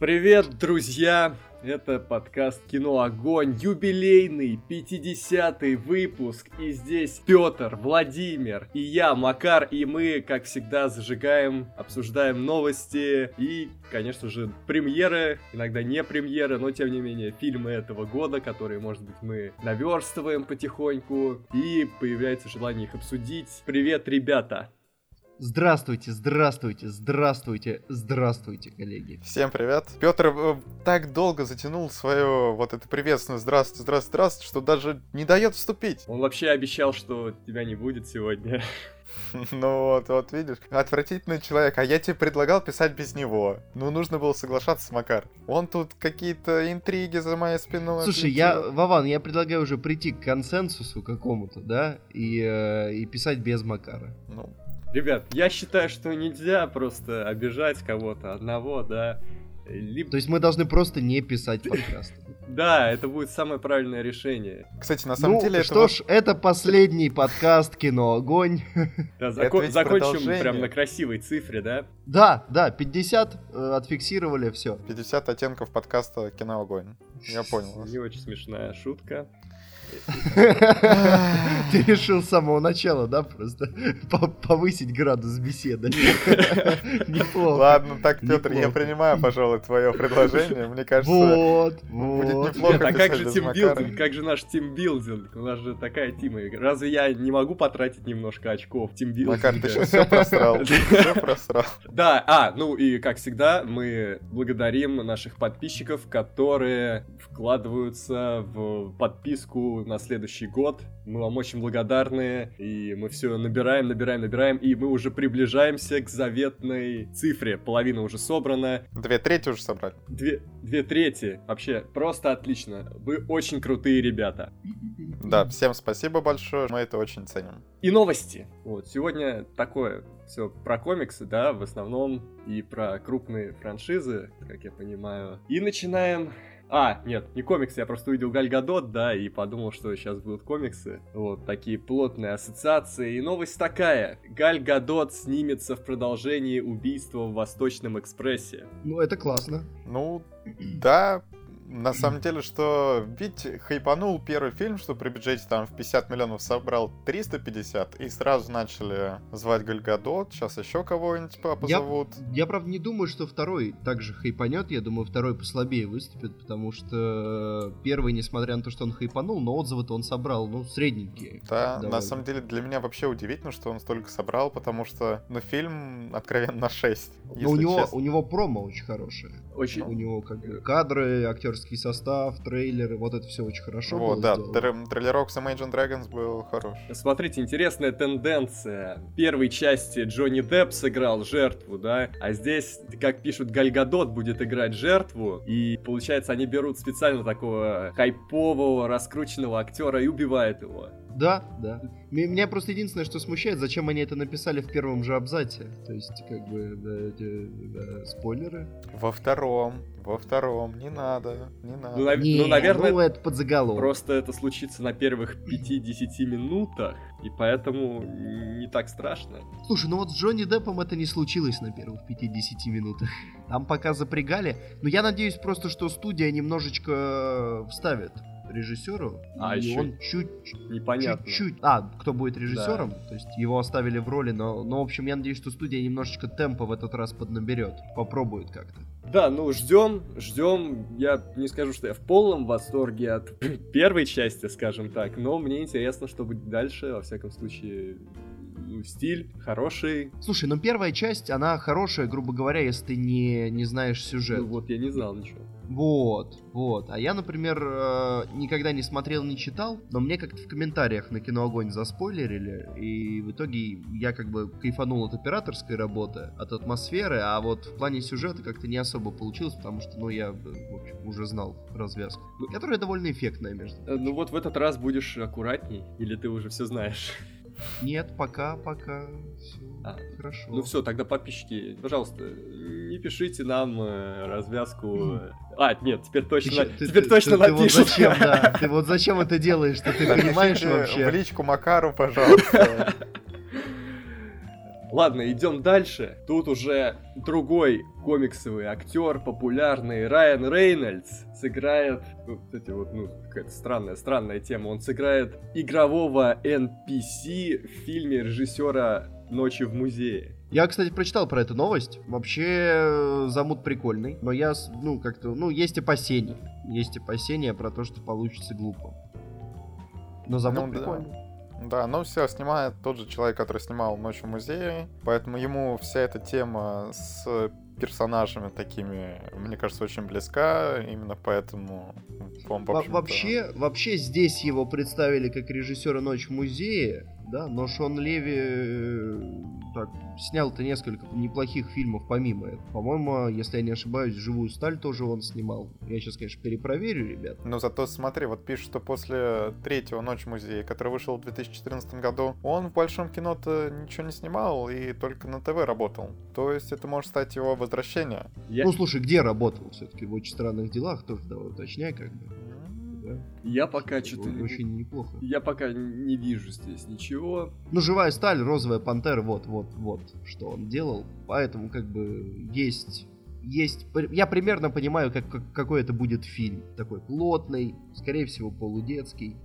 Привет, друзья! Это подкаст «Кино Огонь», юбилейный 50-й выпуск. И здесь Петр, Владимир и я, Макар, и мы, как всегда, зажигаем, обсуждаем новости и, конечно же, премьеры, иногда не премьеры, но, тем не менее, фильмы этого года, которые, может быть, мы наверстываем потихоньку, и появляется желание их обсудить. Привет, ребята! Здравствуйте, здравствуйте, здравствуйте, здравствуйте, коллеги. Всем привет. Петр э, так долго затянул свое вот это приветственное здравствуйте, здравствуйте, здравствуйте, что даже не дает вступить. Он вообще обещал, что тебя не будет сегодня. Ну вот, вот видишь, отвратительный человек, а я тебе предлагал писать без него. Ну, нужно было соглашаться, Макар. Он тут какие-то интриги за моей спиной. Слушай, я, Вован, я предлагаю уже прийти к консенсусу какому-то, да, и, э, и писать без Макара. Ну, Ребят, я считаю, что нельзя просто обижать кого-то одного, да. Либо... То есть мы должны просто не писать подкаст. Да, это будет самое правильное решение. Кстати, на самом ну, деле... что ж, это последний подкаст «Кино Огонь». Да, закончим прям на красивой цифре, да? Да, да, 50 э, отфиксировали, все. 50 оттенков подкаста «Кино Огонь». Я понял. Не очень смешная шутка. Ты решил с самого начала, да, просто повысить градус беседы. Неплохо. Ладно, так, Петр, я принимаю, пожалуй, твое предложение. Мне кажется, вот, будет неплохо. А как же тимбилдинг? Как же наш тимбилдинг? У нас же такая тима. Разве я не могу потратить немножко очков тимбилдинга? Макар, ты сейчас все просрал. Все просрал. Да, а, ну и как всегда, мы благодарим наших подписчиков, которые вкладываются в подписку на следующий год. Мы вам очень благодарны, и мы все набираем, набираем, набираем, и мы уже приближаемся к заветной цифре. Половина уже собрана. Две трети уже собрали. Две, две трети. Вообще, просто отлично. Вы очень крутые ребята. Да, всем спасибо большое, мы это очень ценим. И новости. Вот, сегодня такое все про комиксы, да, в основном, и про крупные франшизы, как я понимаю. И начинаем а, нет, не комиксы, я просто увидел Галь Гадот, да, и подумал, что сейчас будут комиксы. Вот, такие плотные ассоциации. И новость такая. Галь Гадот снимется в продолжении убийства в Восточном экспрессе. Ну, это классно. Ну, да, на самом деле, что ведь хайпанул первый фильм, что при бюджете там в 50 миллионов собрал 350, и сразу начали звать Гальгадот, сейчас еще кого-нибудь позовут. Я, я, правда, не думаю, что второй также хайпанет, я думаю, второй послабее выступит, потому что первый, несмотря на то, что он хайпанул, но отзывы-то он собрал, ну, средненькие. Да, довольно. на самом деле, для меня вообще удивительно, что он столько собрал, потому что, ну, фильм откровенно на 6. Но у него, у него промо очень хорошее. Очень. У него как кадры, актерский состав, трейлеры, вот это все очень хорошо Вот, да, тр- трейлерок с Imagine Dragons был хорош. Смотрите, интересная тенденция. В первой части Джонни Депп сыграл жертву, да, а здесь, как пишут, Гальгадот будет играть жертву, и получается, они берут специально такого хайпового, раскрученного актера и убивают его. Да, да. Меня просто единственное, что смущает, зачем они это написали в первом же абзаце. То есть, как бы, да, да, да, спойлеры. Во втором, во втором, не надо, не надо. Ну, не, ну наверное, ну, это подзаголовок. Просто это случится на первых 5-10 минутах, и поэтому не так страшно. Слушай, ну вот с Джонни Деппом это не случилось на первых 5-10 минутах. Там пока запрягали. Но я надеюсь просто, что студия немножечко вставит режиссеру, а и еще он чуть непонятно. Чуть-чуть. А, кто будет режиссером? Да. То есть его оставили в роли, но, но, в общем, я надеюсь, что студия немножечко темпа в этот раз поднаберет. Попробует как-то. Да, ну ждем, ждем. Я не скажу, что я в полном восторге от первой части, скажем так, но мне интересно, что будет дальше. Во всяком случае, ну, стиль хороший. Слушай, ну первая часть, она хорошая, грубо говоря, если ты не, не знаешь сюжет. Ну вот, я не знал ничего. Вот, вот. А я, например, э, никогда не смотрел, не читал, но мне как-то в комментариях на Кино Огонь заспойлерили, и в итоге я как бы кайфанул от операторской работы, от атмосферы, а вот в плане сюжета как-то не особо получилось, потому что, ну, я, в общем, уже знал развязку, которая довольно эффектная, между э. Ну вот в этот раз будешь аккуратней, или ты уже все знаешь? Нет, пока, пока все а, хорошо. Ну все, тогда подписчики, пожалуйста, не пишите нам э, развязку. А, нет, теперь точно, ты, теперь ты, точно ты, напишут. Ты вот зачем, да? Ты вот зачем это делаешь? Что ты понимаешь вообще? В личку Макару, пожалуйста. Ладно, идем дальше. Тут уже другой комиксовый актер, популярный Райан Рейнольдс, сыграет... Ну, кстати, вот, ну, какая-то странная, странная тема. Он сыграет игрового NPC в фильме режиссера «Ночи в музее». Я, кстати, прочитал про эту новость. Вообще, э, замут прикольный. Но я, ну, как-то, ну, есть опасения. Есть опасения про то, что получится глупо. Но замут ну, прикольный. Да. Да, но все снимает тот же человек, который снимал «Ночь в музее», поэтому ему вся эта тема с персонажами такими, мне кажется, очень близка, именно поэтому он, Во вообще, вообще здесь его представили как режиссера «Ночь в музее», да, но Шон Леви э, так, снял-то несколько неплохих фильмов помимо этого. По-моему, если я не ошибаюсь, «Живую сталь» тоже он снимал. Я сейчас, конечно, перепроверю, ребят. Но зато смотри, вот пишут, что после третьего «Ночь музея», который вышел в 2014 году, он в большом кино-то ничего не снимал и только на ТВ работал. То есть это может стать его возвращение. Я... Ну, слушай, где работал все-таки? В «Очень странных делах» тоже давай уточняй как бы да? Я пока что-то... Очень неплохо. Я пока не вижу здесь ничего. Ну, живая сталь, розовая пантера, вот, вот, вот, что он делал. Поэтому, как бы, есть... Есть... Я примерно понимаю, как, как, какой это будет фильм. Такой плотный, скорее всего, полудетский.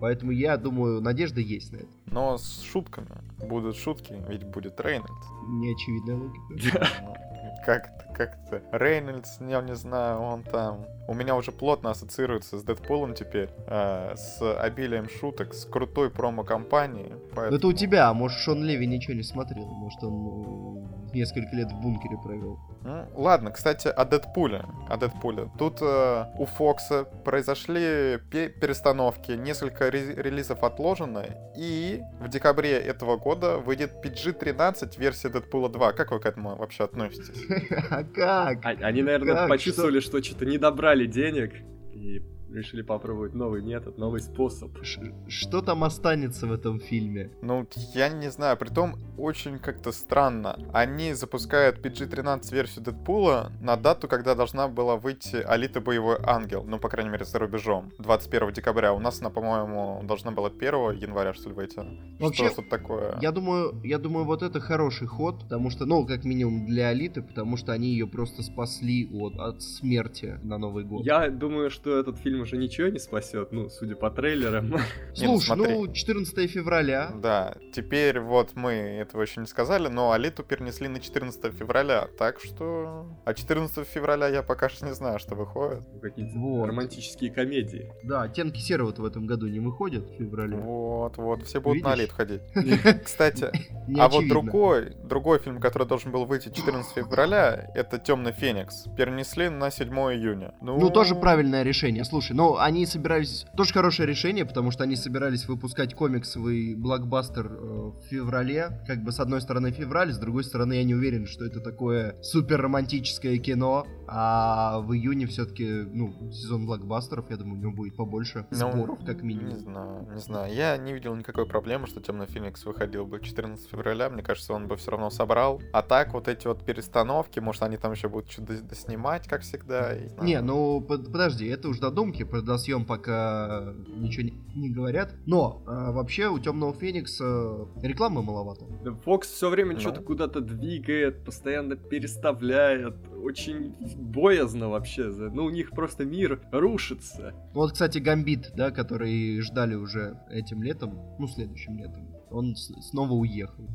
Поэтому я думаю, надежда есть на это. Но с шутками. Будут шутки, ведь будет Рейнольдс. Неочевидная логика. Как-то, как-то. Рейнольдс, я не знаю, он там у меня уже плотно ассоциируется с Дэдпулом теперь, э, с обилием шуток, с крутой промо-компанией. Поэтому... Это у тебя, а может Шон Леви ничего не смотрел, может он э, несколько лет в бункере провел. Ну, ладно, кстати, о Дэдпуле. О Дэдпуле. Тут э, у Фокса произошли перестановки, несколько ре- релизов отложено, и в декабре этого года выйдет PG-13 версия Дэдпула 2. Как вы к этому вообще относитесь? А как? Они, наверное, почувствовали, что что-то не добрали денег и решили попробовать новый метод, новый способ. Ш что там останется в этом фильме? Ну, я не знаю, притом очень как-то странно. Они запускают PG-13 версию Дэдпула на дату, когда должна была выйти Алита Боевой Ангел, ну, по крайней мере, за рубежом, 21 декабря. У нас она, по-моему, должна была 1 января, что ли, выйти. Вообще, что такое? Я думаю, я думаю, вот это хороший ход, потому что, ну, как минимум для Алиты, потому что они ее просто спасли от, от смерти на Новый год. Я думаю, что этот фильм уже ничего не спасет, ну, судя по трейлерам. Слушай, ну, 14 февраля. Да, теперь вот мы этого еще не сказали, но Алиту перенесли на 14 февраля, так что... А 14 февраля я пока что не знаю, что выходит. Какие-то вот. романтические комедии. Да, оттенки серого в этом году не выходят в феврале. Вот, вот, все будут Видишь? на Алит ходить. Кстати, а вот другой, другой фильм, который должен был выйти 14 февраля, это Темный Феникс. Перенесли на 7 июня. Ну, тоже правильное решение. Слушай, Слушай, ну они собирались... Тоже хорошее решение, потому что они собирались выпускать комиксовый блокбастер э, в феврале. Как бы с одной стороны февраль, с другой стороны я не уверен, что это такое супер романтическое кино. А в июне все-таки, ну, сезон блокбастеров, я думаю, у него будет побольше ну, сборов, ну, как минимум. Не знаю, не знаю. Я не видел никакой проблемы, что Темный Феникс выходил бы 14 февраля. Мне кажется, он бы все равно собрал. А так, вот эти вот перестановки, может, они там еще будут что-то снимать, как всегда. И, не, ну, подожди, это уж додумки про досъем пока ничего не, не говорят. Но а, вообще у Темного Феникса рекламы маловато. Да, Фокс все время ну. что-то куда-то двигает, постоянно переставляет. Очень боязно вообще. Ну, у них просто мир рушится. Вот, кстати, Гамбит, да, который ждали уже этим летом, ну, следующим летом он снова уехал.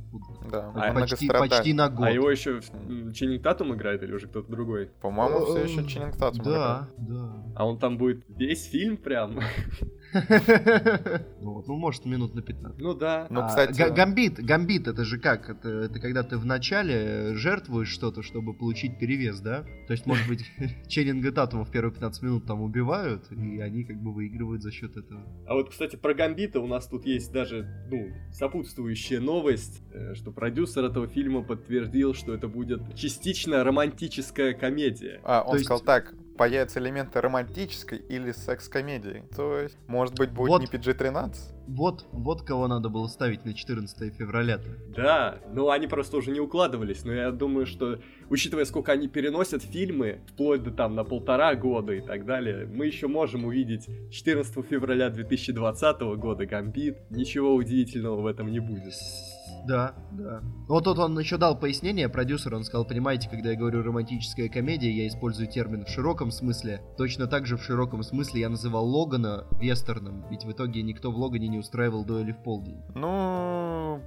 Да, а почти, почти на год. А его еще Ченнинг Татум играет или уже кто-то другой? По-моему, все еще Ченнинг Татум Да, да. А он там будет весь фильм прям? Вот, ну, может, минут на 15. Ну да. Ну, кстати... Гамбит, гамбит, это же как? Это, это когда ты вначале жертвуешь что-то, чтобы получить перевес, да? То есть, может быть, Ченнинга Татума в первые 15 минут там убивают, и они как бы выигрывают за счет этого. А вот, кстати, про Гамбита у нас тут есть даже, ну, сопутствующая новость, э, что продюсер этого фильма подтвердил, что это будет частично романтическая комедия. А, он То сказал есть... так, появятся элементы романтической или секс-комедии. То есть, может быть, будет вот, не PG-13? Вот, вот кого надо было ставить на 14 февраля-то. Да, ну они просто уже не укладывались, но я думаю, что, учитывая, сколько они переносят фильмы, вплоть до там на полтора года и так далее, мы еще можем увидеть 14 февраля 2020 года Гамбит. Ничего удивительного в этом не будет. Да, да. Вот тут он еще дал пояснение, продюсер, он сказал, понимаете, когда я говорю романтическая комедия, я использую термин в широком смысле. Точно так же в широком смысле я называл Логана вестерном, ведь в итоге никто в Логане не устраивал дуэли в полдень. Ну,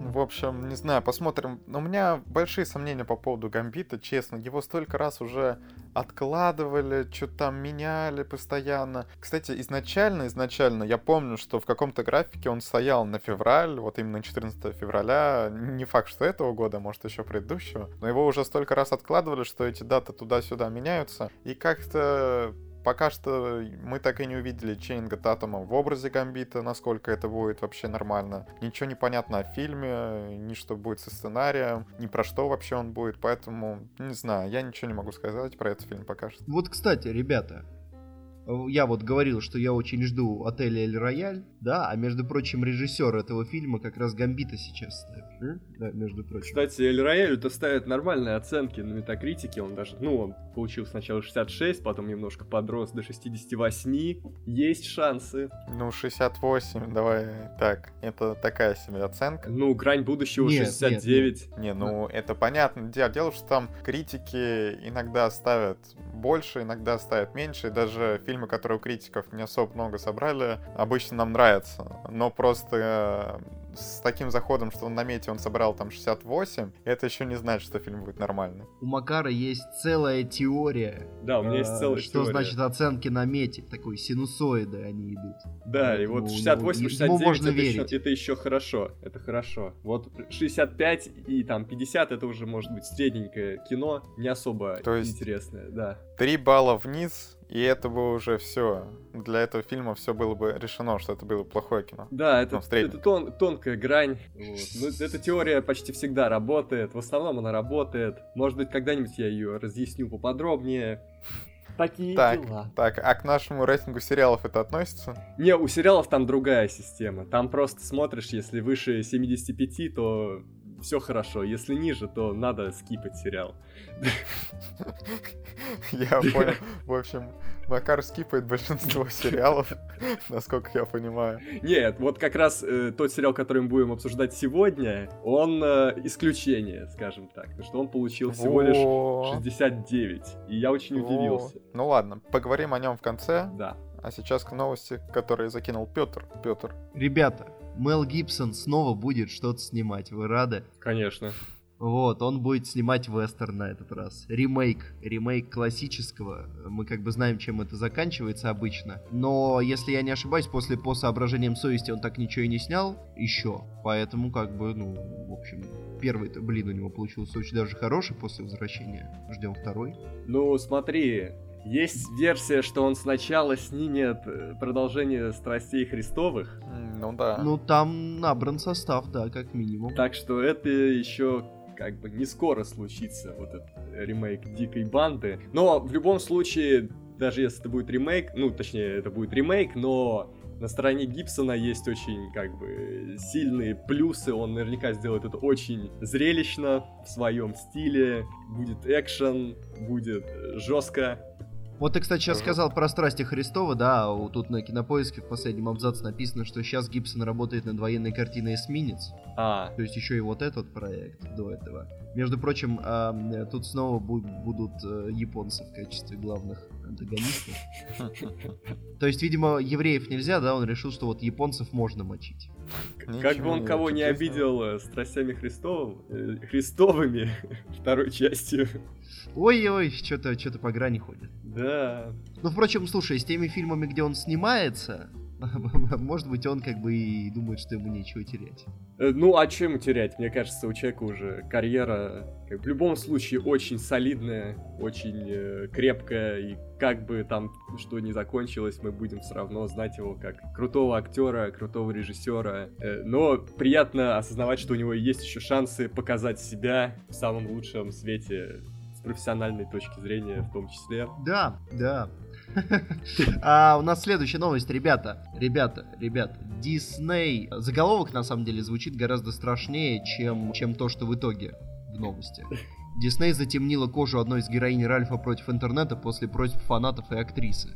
в общем, не знаю, посмотрим. Но у меня большие сомнения по поводу Гамбита, честно. Его столько раз уже откладывали, что-то там меняли постоянно. Кстати, изначально, изначально я помню, что в каком-то графике он стоял на февраль, вот именно 14 февраля. Не факт, что этого года, может, еще предыдущего. Но его уже столько раз откладывали, что эти даты туда-сюда меняются. И как-то Пока что мы так и не увидели Чейнга Татума в образе Гамбита, насколько это будет вообще нормально. Ничего не понятно о фильме, ни что будет со сценарием, ни про что вообще он будет, поэтому, не знаю, я ничего не могу сказать про этот фильм пока что. Вот, кстати, ребята, я вот говорил, что я очень жду отеля Эль Рояль, да, а между прочим, режиссер этого фильма как раз Гамбита сейчас ставит, да, между прочим. Кстати, Эль Роялю-то ставят нормальные оценки на метакритике, он даже, ну, он получил сначала 66, потом немножко подрос до 68, есть шансы. Ну, 68, давай так, это такая себе оценка. Ну, грань будущего нет, 69. Нет, нет. Не, ну, это понятно, дело, дело, что там критики иногда ставят больше, иногда ставят меньше, и даже фильмы, которые у критиков не особо много собрали, обычно нам нравятся. Но просто э, с таким заходом, что он на мете он собрал там 68, это еще не значит, что фильм будет нормальный. У Макара есть целая теория. Да, у меня есть целая что теория. Что значит оценки на мете? Такой синусоиды они идут. Да, Поэтому, и вот 68, 69 можно это, верить. Еще, это еще хорошо. Это хорошо. Вот 65 и там 50 это уже может быть средненькое кино, не особо То есть интересное, да. 3 балла вниз, и это бы уже все. Для этого фильма все было бы решено, что это было плохое кино. Да, это, ну, это тон, тонкая грань. Вот. Ну, эта теория почти всегда работает. В основном она работает. Может быть, когда-нибудь я ее разъясню поподробнее. Такие так, дела. Так, а к нашему рейтингу сериалов это относится? Не, у сериалов там другая система. Там просто смотришь, если выше 75, то все хорошо. Если ниже, то надо скипать сериал. Я понял. В общем, Макар скипает большинство сериалов, насколько я понимаю. Нет, вот как раз э, тот сериал, который мы будем обсуждать сегодня, он э, исключение, скажем так. Потому что он получил всего лишь 69. И я очень удивился. Ну ладно, поговорим о нем в конце. Да. А сейчас к новости, которые закинул Петр. Петр. Ребята, Мел Гибсон снова будет что-то снимать. Вы рады? Конечно. Вот, он будет снимать вестерн на этот раз. Ремейк. Ремейк классического. Мы как бы знаем, чем это заканчивается обычно. Но, если я не ошибаюсь, после по соображениям совести он так ничего и не снял еще. Поэтому, как бы, ну, в общем, первый-то, блин, у него получился очень даже хороший после возвращения. Ждем второй. Ну, смотри, есть версия, что он сначала снимет э, продолжение страстей Христовых. Ну да. Ну там набран состав, да, как минимум. Так что это еще как бы не скоро случится, вот этот ремейк Дикой Банды. Но в любом случае, даже если это будет ремейк, ну, точнее, это будет ремейк, но на стороне Гибсона есть очень, как бы, сильные плюсы. Он наверняка сделает это очень зрелищно, в своем стиле. Будет экшен, будет жестко. Вот ты, кстати, сейчас сказал про страсти Христова, да, тут на кинопоиске в последнем абзаце написано, что сейчас Гибсон работает над военной картиной «Эсминец». А. То есть еще и вот этот проект до этого. Между прочим, э, тут снова бу- будут э, японцы в качестве главных антагонистов. То есть, видимо, евреев нельзя, да, он решил, что вот японцев можно мочить. Как бы он кого не обидел э, страстями Христовым, э, Христовыми второй частью. Ой-ой, что-то что по грани ходит. Да. Ну, впрочем, слушай, с теми фильмами, где он снимается, может быть, он как бы и думает, что ему нечего терять. Э, ну, а чем терять? Мне кажется, у человека уже карьера как, в любом случае очень солидная, очень э, крепкая, и как бы там что ни закончилось, мы будем все равно знать его как крутого актера, крутого режиссера. Э, но приятно осознавать, что у него есть еще шансы показать себя в самом лучшем свете с профессиональной точки зрения в том числе. Да, да. А у нас следующая новость, ребята. Ребята, ребята. Дисней. Заголовок на самом деле звучит гораздо страшнее, чем, чем то, что в итоге в новости. Дисней затемнила кожу одной из героинь Ральфа против интернета после просьб фанатов и актрисы.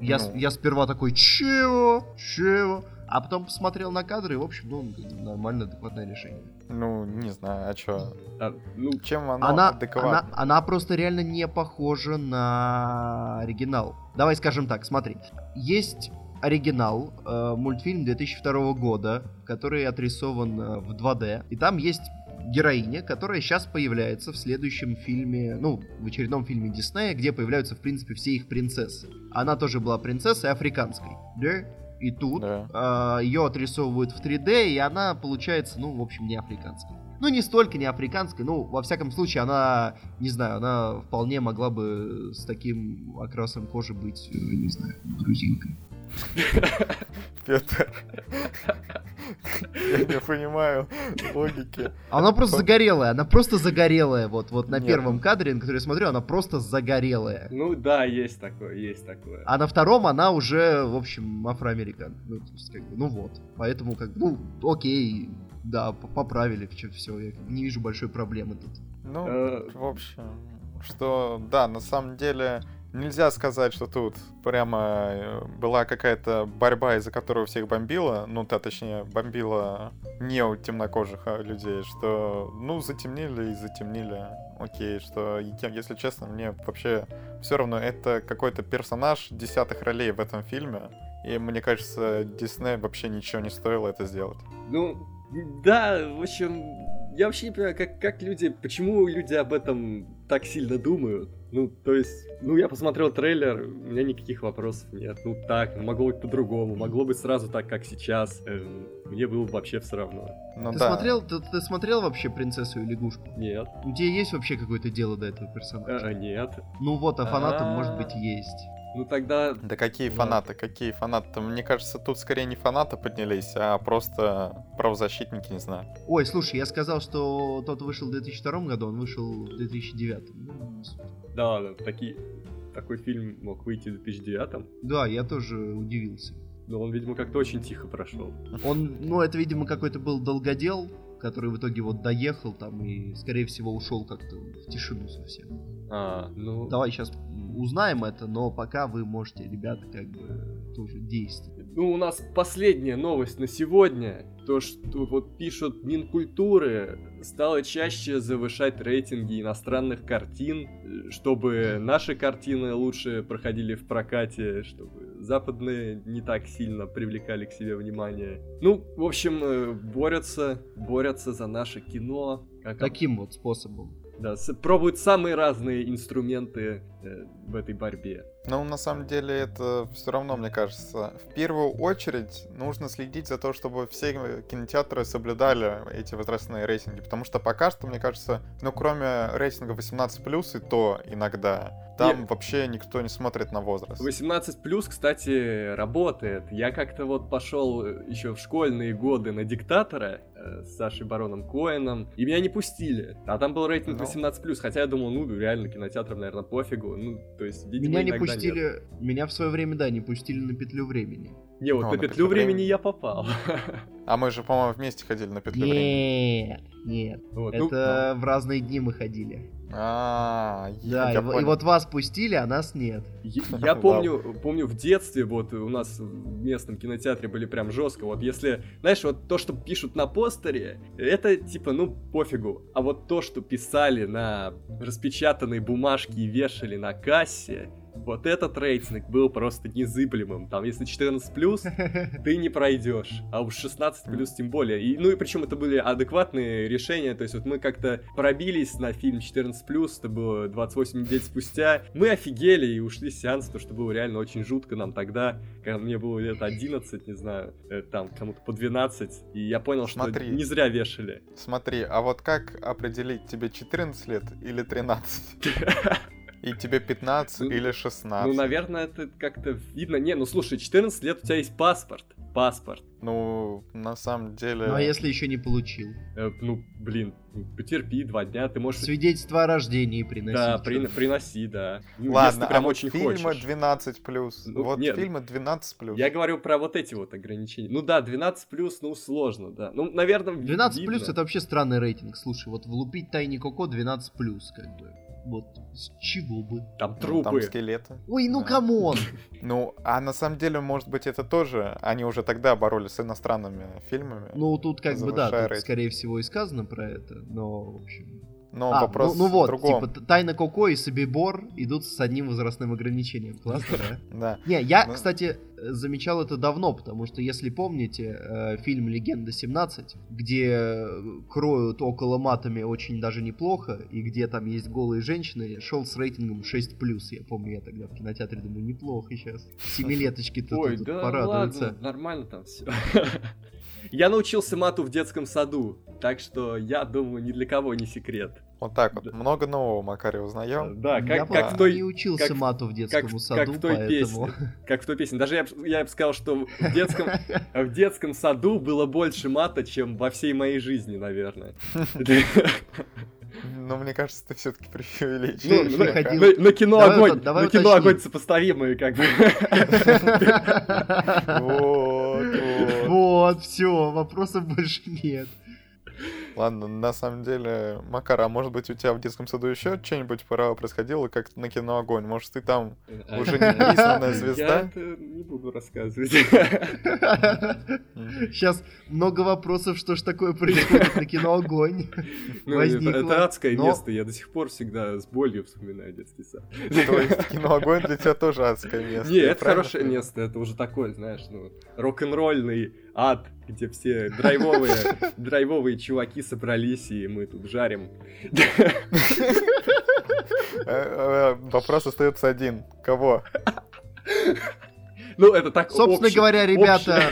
Я, с- Ну. я сперва такой, чего? Чего? А потом посмотрел на кадры, и, в общем, ну, нормально, адекватное решение. Ну, не знаю, а чё? А, ну, Чем оно Она, адекватно? она, она просто реально не похожа на оригинал. Давай скажем так, смотри. Есть оригинал, э, мультфильм 2002 года, который отрисован э, в 2D. И там есть героиня, которая сейчас появляется в следующем фильме, ну, в очередном фильме Диснея, где появляются, в принципе, все их принцессы. Она тоже была принцессой африканской. Да? И тут Да. ее отрисовывают в 3D, и она получается, ну, в общем, не африканской. Ну, не столько не африканской, ну, во всяком случае, она, не знаю, она вполне могла бы с таким окрасом кожи быть, э, не знаю, грузинкой. Петр. Я не понимаю логики. Она просто загорелая, она просто загорелая, вот, вот на Нет. первом кадре, на который я смотрю, она просто загорелая. ну да, есть такое, есть такое. А на втором она уже, в общем, афроамерикан. Ну, то есть, как бы, ну вот. Поэтому, как бы, ну, окей, да, поправили, все, я не вижу большой проблемы тут. Ну, Э. в общем, что, да, на самом деле, нельзя сказать, что тут прямо э, была какая-то борьба, из-за которой всех бомбило, ну, та, точнее, бомбила не у темнокожих а, людей, что, ну, затемнили и затемнили. Окей, что, если честно, мне вообще все равно это какой-то персонаж десятых ролей в этом фильме, и мне кажется, Дисней вообще ничего не стоило это сделать. Ну, да, в общем, я вообще не понимаю, как, как люди, почему люди об этом так сильно думают. Ну, то есть, ну, я посмотрел трейлер, у меня никаких вопросов нет. Ну, так, могло быть по-другому, могло быть сразу так, как сейчас. Эм, мне было вообще все равно. Ну ты да. смотрел, ты, ты смотрел вообще принцессу и лягушку? Нет, У тебя есть вообще какое-то дело до этого персонажа? э, нет. Ну вот, а фанатам, А. может быть, есть. Ну, тогда, Да какие Ладно. фанаты, какие фанаты? Мне кажется, тут скорее не фанаты поднялись, а просто правозащитники, не знаю. Ой, слушай, я сказал, что тот вышел в 2002 году, он вышел в 2009. Ну, да, да, такие, такой фильм мог выйти в 2009 Да, я тоже удивился. но он, видимо, как-то очень тихо прошел. Он, ну, это, видимо, какой-то был долгодел, который в итоге вот доехал там и, скорее всего, ушел как-то в тишину совсем. А, ну, Давай сейчас узнаем это, но пока вы можете, ребята, как бы тоже действовать. Ну, у нас последняя новость на сегодня. То, что вот пишут Минкультуры, стало чаще завышать рейтинги иностранных картин, э, чтобы наши картины лучше проходили в прокате, чтобы западные не так сильно привлекали к себе внимание. Ну, в общем, э, борются, борются за наше кино. Как Таким вот способом. Да, с- пробуют самые разные инструменты э, в этой борьбе. Ну, на самом деле, это все равно, мне кажется, в первую очередь нужно следить за то, чтобы все кинотеатры соблюдали эти возрастные рейтинги, потому что пока что, мне кажется, ну, кроме рейтинга 18+, и то иногда, там Нет. вообще никто не смотрит на возраст. 18 плюс, кстати, работает. Я как-то вот пошел еще в школьные годы на диктатора э, с Сашей Бароном Коэном, и меня не пустили. А там был рейтинг Ну. 18 плюс, хотя я думал, ну реально кинотеатрам, наверное, пофигу. Ну, то есть, видимо, Меня не иногда нет. пустили, меня в свое время, да, не пустили на петлю времени. Не, вот Ну, на на петлю времени времени. я попал. А мы же, по-моему, вместе ходили на петлю времени. Нет, нет. Вот, ну, Это в разные дни мы ходили. А, Да, я и, в- и понял. вот вас пустили, а нас нет. Я, я помню, помню в детстве, вот у нас в местном кинотеатре были прям жестко. Вот если, знаешь, вот то, что пишут на постере, это типа, ну, пофигу. А вот то, что писали на распечатанной бумажке и вешали на кассе, вот этот рейтинг был просто незыблемым. Там, если 14 плюс, ты не пройдешь. А уж 16 плюс тем более. И, ну и причем это были адекватные решения. То есть вот мы как-то пробились на фильм 14 плюс, это было 28 недель спустя. Мы офигели и ушли с сеанса, потому что было реально очень жутко нам тогда, когда мне было лет 11, не знаю, э, там кому-то по 12. И я понял, что Смотри. не зря вешали. Смотри, а вот как определить, тебе 14 лет или 13? И тебе 15 Ну, или 16? Ну, наверное, это как-то видно. Не, ну слушай, 14 лет у тебя есть паспорт. паспорт. Ну, на самом деле... Ну а если еще не получил? Э, ну, блин, ну, потерпи два дня, ты можешь... Свидетельство о рождении приносить. Да, при, приноси, да. Ну, Ладно, если прям а очень фильмы хочешь. 12 плюс. Ну, вот нет, фильмы 12 плюс. Я говорю про вот эти вот ограничения. Ну да, 12 плюс, ну сложно, да. Ну, наверное, 12 плюс это вообще странный рейтинг. Слушай, вот влупить Тайни Коко 12 плюс, как бы. Вот с чего бы? Там ну, трупы. там скелеты. Ой, ну come on! Ну, а на самом деле, может быть, это тоже... Они уже тогда боролись с иностранными фильмами. Ну, тут как бы, да, тут, скорее всего, и сказано про это, но, в общем... Но а, вопрос ну, ну вот, в другом. типа, Тайна Коко и Собибор идут с одним возрастным ограничением. Классно, да? Да. Не, я, кстати, замечал это давно, потому что, если помните, э, фильм «Легенда 17», где кроют около матами очень даже неплохо, и где там есть голые женщины, шел с рейтингом 6+. Я помню, я тогда в кинотеатре думаю, неплохо сейчас. Семилеточки-то Ой, тут да порадуются. ладно, нормально там все. Я научился мату в детском саду, так что я думаю, ни для кого не секрет. Вот так вот. Да. Много нового Макаре узнаем. Да, как, я как в той... не учился как, мату в детском как, саду, как в той поэтому... песне. Как в той песне. Даже я, я бы сказал, что в детском, в детском саду было больше мата, чем во всей моей жизни, наверное. Но мне кажется, ты все-таки преувеличиваешь. Ну, на, на кино давай огонь, давай на кино огонь сопоставимые, как бы. Вот, вот. Вот, все, вопросов больше нет. Ладно, на самом деле, Макар, а может быть у тебя в детском саду еще что-нибудь пора происходило, как на кино Огонь? Может, ты там а, уже не признанная звезда? Я не буду рассказывать. Сейчас много вопросов, что ж такое происходит на кино Огонь. Ну, это адское место, я до сих пор всегда с болью вспоминаю детский сад. То есть кино Огонь для тебя тоже адское место? Не, это хорошее место, это уже такое, знаешь, ну, рок-н-ролльный ад, где все драйвовые, драйвовые чуваки собрались, и мы тут жарим. Вопрос остается один. Кого? Ну, это так Собственно говоря, ребята,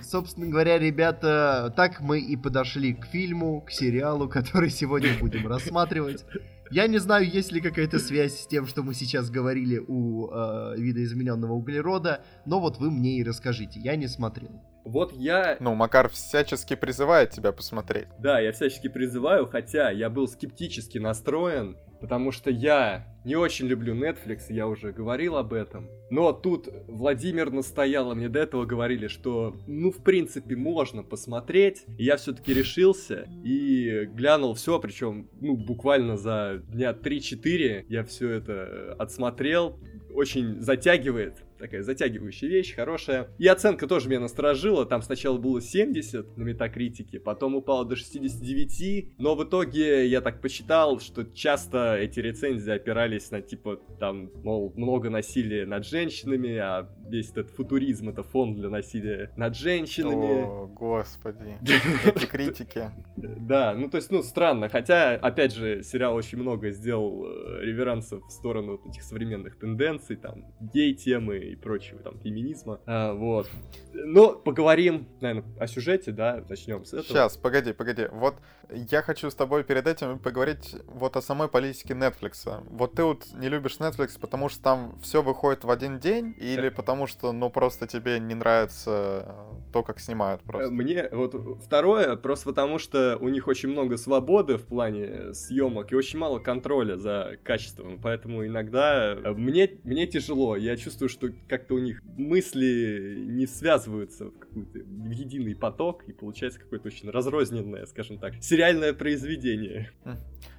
собственно говоря, ребята, так мы и подошли к фильму, к сериалу, который сегодня будем рассматривать. Я не знаю, есть ли какая-то связь с тем, что мы сейчас говорили у э, видоизмененного углерода, но вот вы мне и расскажите. Я не смотрел. Вот я... Ну, Макар всячески призывает тебя посмотреть. Да, я всячески призываю, хотя я был скептически настроен, потому что я не очень люблю Netflix, я уже говорил об этом. Но тут Владимир настоял, а мне до этого говорили, что, ну, в принципе, можно посмотреть. И я все-таки решился и глянул все, причем, ну, буквально за дня 3-4 я все это отсмотрел. Очень затягивает такая затягивающая вещь, хорошая. И оценка тоже меня насторожила, там сначала было 70 на метакритике, потом упало до 69, но в итоге я так посчитал, что часто эти рецензии опирались на типа там, мол, много насилия над женщинами, а весь этот футуризм это фон для насилия над женщинами. О, господи, эти критики. Да, ну то есть, ну странно, хотя, опять же, сериал очень много сделал э, реверансов в сторону этих современных тенденций, там, гей-темы и прочего, там, феминизма. А, вот. Но поговорим, наверное, о сюжете, да, начнем с этого. Сейчас, погоди, погоди. Вот я хочу с тобой перед этим поговорить вот о самой политике Netflix. Вот ты вот не любишь Netflix, потому что там все выходит в один день, или потому что, ну, просто тебе не нравится э, то, как снимают просто? Мне, вот, второе, просто потому что у них очень много свободы в плане съемок и очень мало контроля за качеством, поэтому иногда э, мне, мне тяжело, я чувствую, что как-то у них мысли не связываются в какой-то в единый поток, и получается какое-то очень разрозненное, скажем так, сериальное произведение.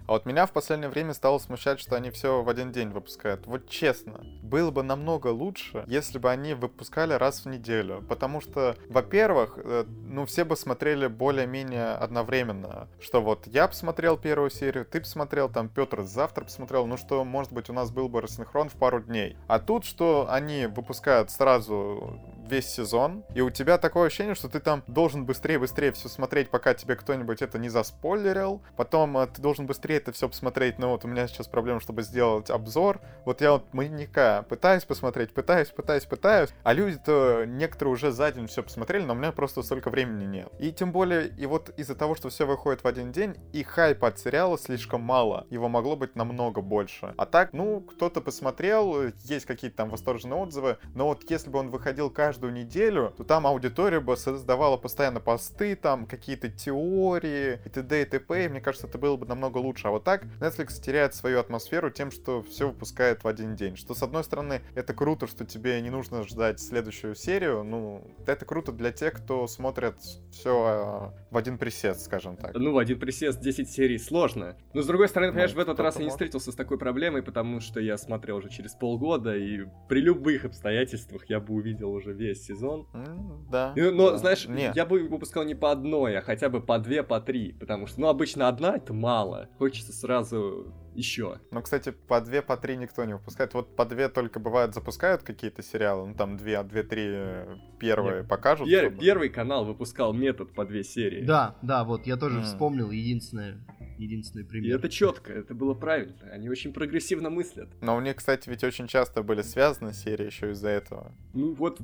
А вот меня в последнее время стало смущать, что они все в один день выпускают. Вот честно, было бы намного лучше, если бы они выпускали раз в неделю. Потому что, во-первых, э, ну все бы смотрели более-менее одновременно. Что вот я посмотрел первую серию, ты посмотрел, там Петр завтра посмотрел. Ну что, может быть, у нас был бы рассинхрон в пару дней. А тут, что они выпускают сразу весь сезон, и у тебя такое ощущение, что ты там должен быстрее-быстрее все смотреть, пока тебе кто-нибудь это не заспойлерил. Потом э, ты должен быстрее это все посмотреть. Ну вот у меня сейчас проблема, чтобы сделать обзор. Вот я вот маньяка пытаюсь посмотреть, пытаюсь, пытаюсь, пытаюсь. А люди-то некоторые уже за день все посмотрели, но у меня просто столько времени нет. И тем более, и вот из-за того, что все выходит в один день, и хайпа от сериала слишком мало. Его могло быть намного больше. А так, ну, кто-то посмотрел, есть какие-то там восторженные отзывы, но вот если бы он выходил каждый каждую неделю, то там аудитория бы создавала постоянно посты, там какие-то теории и т.д. и т.п. И мне кажется, это было бы намного лучше. А вот так Netflix теряет свою атмосферу тем, что все выпускает в один день. Что, с одной стороны, это круто, что тебе не нужно ждать следующую серию. Ну, это круто для тех, кто смотрит все а, в один присест, скажем так. Ну, в один присест 10 серий сложно. Но, с другой стороны, понимаешь, ну, в этот раз я не встретился с такой проблемой, потому что я смотрел уже через полгода, и при любых обстоятельствах я бы увидел уже весь сезон. Mm, да. Но, но да. знаешь, Нет. я бы выпускал не по одной, а хотя бы по две, по три, потому что, ну, обычно одна это мало. Хочется сразу еще. Ну, кстати, по две, по три никто не выпускает. Вот по две только бывает запускают какие-то сериалы, ну там две, две-три э, первые Нет. покажут. Пер- чтобы... Первый канал выпускал метод по две серии. Да, да, вот я тоже mm. вспомнил единственное единственный пример. И это четко, это было правильно. Они очень прогрессивно мыслят. Но у них, кстати, ведь очень часто были связаны серии еще из-за этого. Ну вот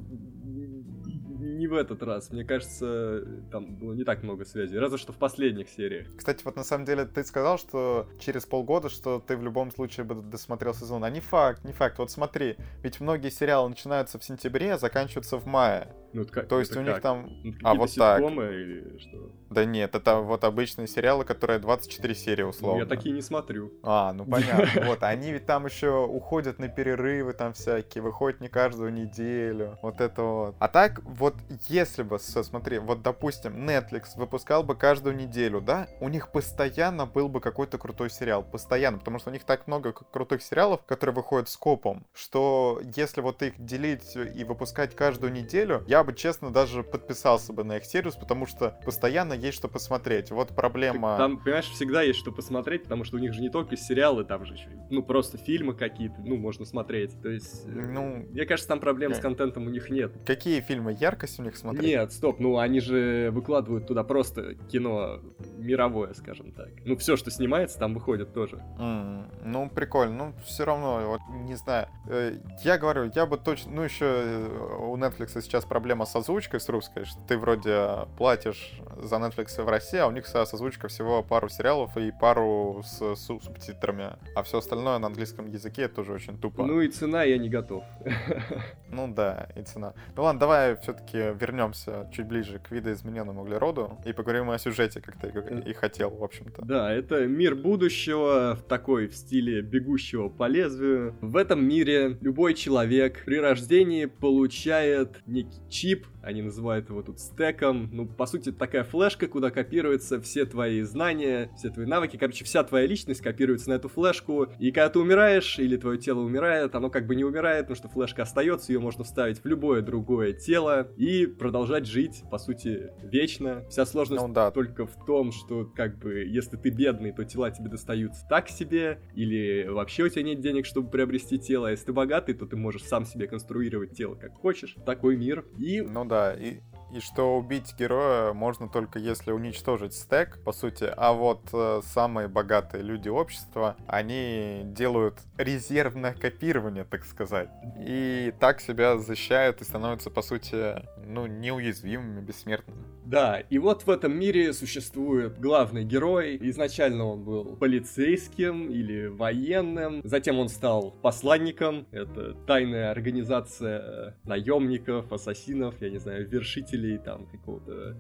не в этот раз. Мне кажется, там было не так много связей. Разве что в последних сериях. Кстати, вот на самом деле ты сказал, что через полгода, что ты в любом случае бы досмотрел сезон. А не факт, не факт. Вот смотри, ведь многие сериалы начинаются в сентябре, а заканчиваются в мае. Ну, как, То есть это у как? них там... Ну, а вот так. Или что? Да нет, это вот обычные сериалы, которые 24 серии условно. Ну, я такие не смотрю. А, ну понятно. Вот, они ведь там еще уходят на перерывы там всякие, выходят не каждую неделю. Вот это вот. А так, вот если бы, смотри, вот допустим, Netflix выпускал бы каждую неделю, да, у них постоянно был бы какой-то крутой сериал. Постоянно, потому что у них так много крутых сериалов, которые выходят с копом, что если вот их делить и выпускать каждую неделю, я бы, честно, даже подписался бы на их сервис, потому что постоянно есть что посмотреть. Вот проблема... Там, понимаешь, всегда есть что посмотреть, потому что у них же не только сериалы, там же еще, ну, просто фильмы какие-то, ну, можно смотреть. То есть, э, ну... Мне кажется, там проблем с контентом у них нет. Какие фильмы? Яркость у них смотреть? Нет, стоп, ну, они же выкладывают туда просто кино мировое, скажем так. Ну, все, что снимается, там выходит тоже. Mm, ну, прикольно. Ну, все равно, вот, не знаю. Э, я говорю, я бы точно... Ну, еще э, у Netflix сейчас проблема с озвучкой с русской, что ты вроде платишь за Netflix в России, а у них со озвучка всего пару сериалов и пару с субтитрами. А все остальное на английском языке тоже очень тупо. Ну и цена я не готов. Ну да, и цена. Ну ладно, давай все-таки вернемся чуть ближе к видоизмененному углероду и поговорим о сюжете, как ты и хотел, в общем-то. Да, это мир будущего, такой в стиле бегущего по лезвию. В этом мире любой человек при рождении получает некий чип, они называют его тут стеком. Ну, по сути, такая флешка, куда копируются все твои знания, все твои навыки. Короче, вся твоя личность копируется на эту флешку. И когда ты умираешь, или твое тело умирает, оно как бы не умирает, потому что флешка остается, ее можно вставить в любое другое тело и продолжать жить, по сути, вечно. Вся сложность ну, да. только в том, что, как бы, если ты бедный, то тела тебе достаются так себе, или вообще у тебя нет денег, чтобы приобрести тело. А если ты богатый, то ты можешь сам себе конструировать тело как хочешь. Такой мир. И ну да, и, и что убить героя можно только если уничтожить стек, по сути. А вот э, самые богатые люди общества, они делают резервное копирование, так сказать. И так себя защищают и становятся, по сути, ну, неуязвимыми, бессмертными. Да, и вот в этом мире существует главный герой. Изначально он был полицейским или военным, затем он стал посланником. Это тайная организация наемников, ассасинов, я не знаю, вершителей там какого-то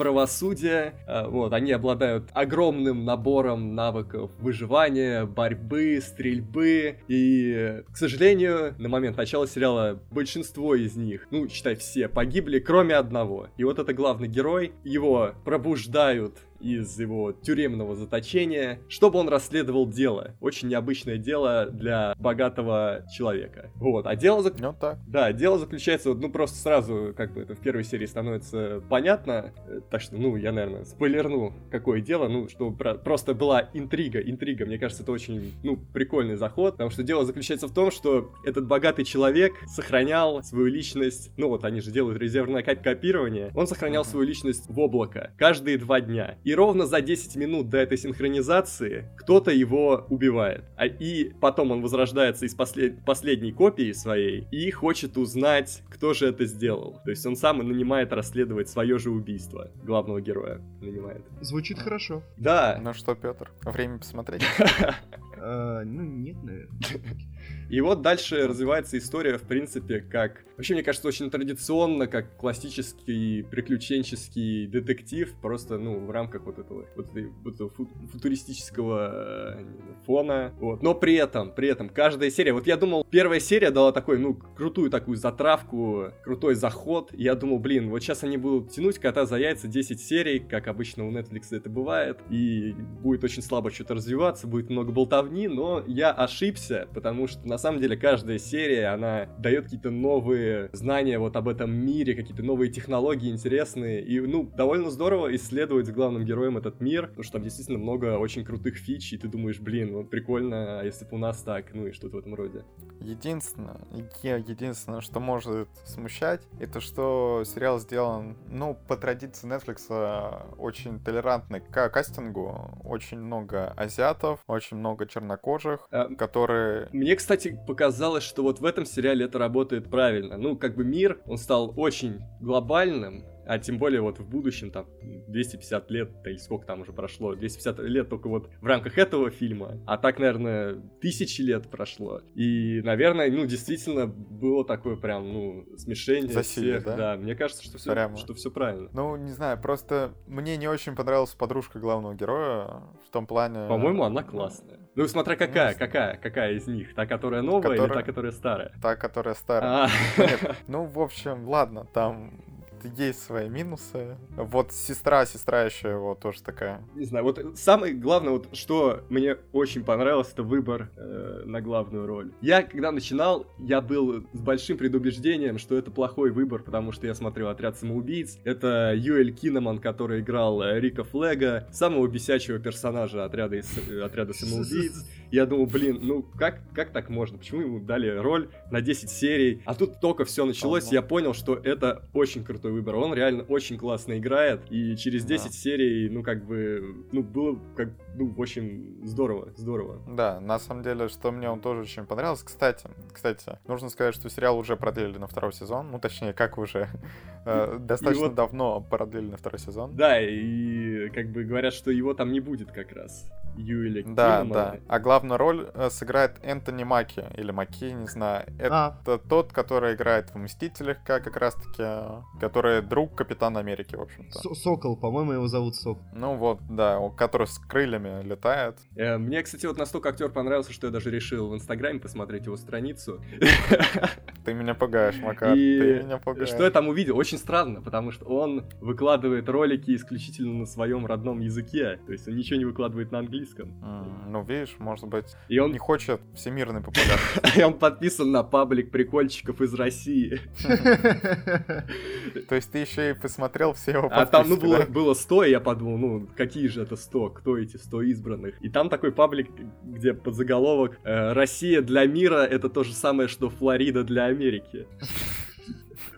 правосудия. А, вот, они обладают огромным набором навыков выживания, борьбы, стрельбы. И, к сожалению, на момент начала сериала большинство из них, ну, считай, все погибли, кроме одного. И вот это главный герой. Его пробуждают из его тюремного заточения, чтобы он расследовал дело. Очень необычное дело для богатого человека. Вот, а дело... Зак... Ну, так. Да, дело заключается, ну, просто сразу, как бы это в первой серии становится понятно, так что, ну, я, наверное, спойлерну, какое дело, ну, чтобы про... просто была интрига, интрига, мне кажется, это очень, ну, прикольный заход, потому что дело заключается в том, что этот богатый человек сохранял свою личность, ну, вот они же делают резервное копирование, он сохранял свою личность в облако каждые два дня. И ровно за 10 минут до этой синхронизации кто-то его убивает. А, и потом он возрождается из послед... последней копии своей и хочет узнать, кто же это сделал. То есть он сам и нанимает расследовать свое же убийство. Главного героя нанимает. Звучит хорошо. Да. Ну что, Петр, время посмотреть? А, ну, нет, наверное. И вот дальше развивается история, в принципе, как... Вообще, мне кажется, очень традиционно, как классический приключенческий детектив, просто, ну, в рамках вот этого, вот этого футуристического э, фона. Вот. Но при этом, при этом, каждая серия... Вот я думал, первая серия дала такой, ну, крутую такую затравку, крутой заход. И я думал, блин, вот сейчас они будут тянуть кота за яйца 10 серий, как обычно у Netflix это бывает, и будет очень слабо что-то развиваться, будет много болтовни, но я ошибся, потому что на самом деле каждая серия, она дает какие-то новые знания вот об этом мире, какие-то новые технологии интересные, и, ну, довольно здорово исследовать с главным героем этот мир, потому что там действительно много очень крутых фич, и ты думаешь, блин, вот прикольно, а если бы у нас так, ну и что-то в этом роде. Единственное, единственное, что может смущать, это что сериал сделан, ну, по традиции Netflix, очень толерантный к кастингу, очень много азиатов, очень много чернокожих, а, которые... Мне, кстати, показалось, что вот в этом сериале это работает правильно. Ну, как бы мир, он стал очень глобальным, а тем более вот в будущем, там, 250 лет, или сколько там уже прошло, 250 лет только вот в рамках этого фильма, а так, наверное, тысячи лет прошло. И, наверное, ну, действительно было такое прям, ну, смешение Засилие, всех. Да? да, мне кажется, что все, Прямо. что все правильно. Ну, не знаю, просто мне не очень понравилась подружка главного героя в том плане... По-моему, она классная. Ну, смотря какая, какая, какая из них? Та, которая новая которая... или та, которая старая? Та, которая старая. А. Ну, в общем, ладно, там есть свои минусы. Вот сестра, сестра еще его тоже такая. Не знаю, вот самое главное, вот что мне очень понравилось, это выбор э, на главную роль. Я, когда начинал, я был с большим предубеждением, что это плохой выбор, потому что я смотрел «Отряд самоубийц». Это Юэль Кинеман, который играл э, Рика Флега, самого бесячего персонажа отряда, из, э, отряда самоубийц. Я думал, блин, ну как, как так можно? Почему ему дали роль на 10 серий? А тут только все началось, я понял, что это очень крутой выбор. Он реально очень классно играет, и через 10 да. серий, ну как бы, ну было как, ну очень здорово, здорово. Да, на самом деле, что мне он тоже очень понравился. Кстати, кстати, нужно сказать, что сериал уже продлили на второй сезон, ну точнее, как уже, э, достаточно вот... давно продлили на второй сезон. Да, и как бы говорят, что его там не будет как раз. Юэля Да, да. А главную роль э, сыграет Энтони Маки, или Маки, не знаю. Это а. тот, который играет в «Мстителях», как раз-таки, который друг Капитана Америки, в общем-то. Сокол, по-моему, его зовут Сокол. Ну вот, да, который с крыльями летает. Э, мне, кстати, вот настолько актер понравился, что я даже решил в Инстаграме посмотреть его страницу. Ты меня пугаешь, Макар, ты меня пугаешь. Что я там увидел? Очень странно, потому что он выкладывает ролики исключительно на своем родном языке. То есть он ничего не выкладывает на английском английском. Mm, ну, видишь, может быть, и он не хочет всемирной популярности. И он подписан на паблик прикольчиков из России. То есть ты еще и посмотрел все его А там, ну, было, было 100, и я подумал, ну, какие же это 100? Кто эти 100 избранных? И там такой паблик, где под заголовок э, «Россия для мира — это то же самое, что Флорида для Америки».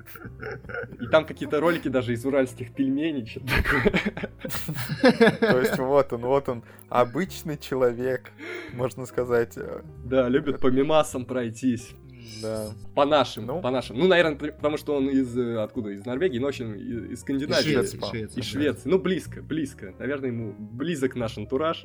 И там какие-то ролики даже из уральских пельменей, что-то такое. То есть вот он, вот он, обычный человек, можно сказать. Да, любит по мимасам пройтись. Да. По нашим, ну? по нашим. Ну, наверное, потому что он из э, откуда? Из Норвегии, но очень из, из Скандинавии. Из Швеции. Швеции, из Швеции. Ну, близко, близко. Наверное, ему близок наш антураж.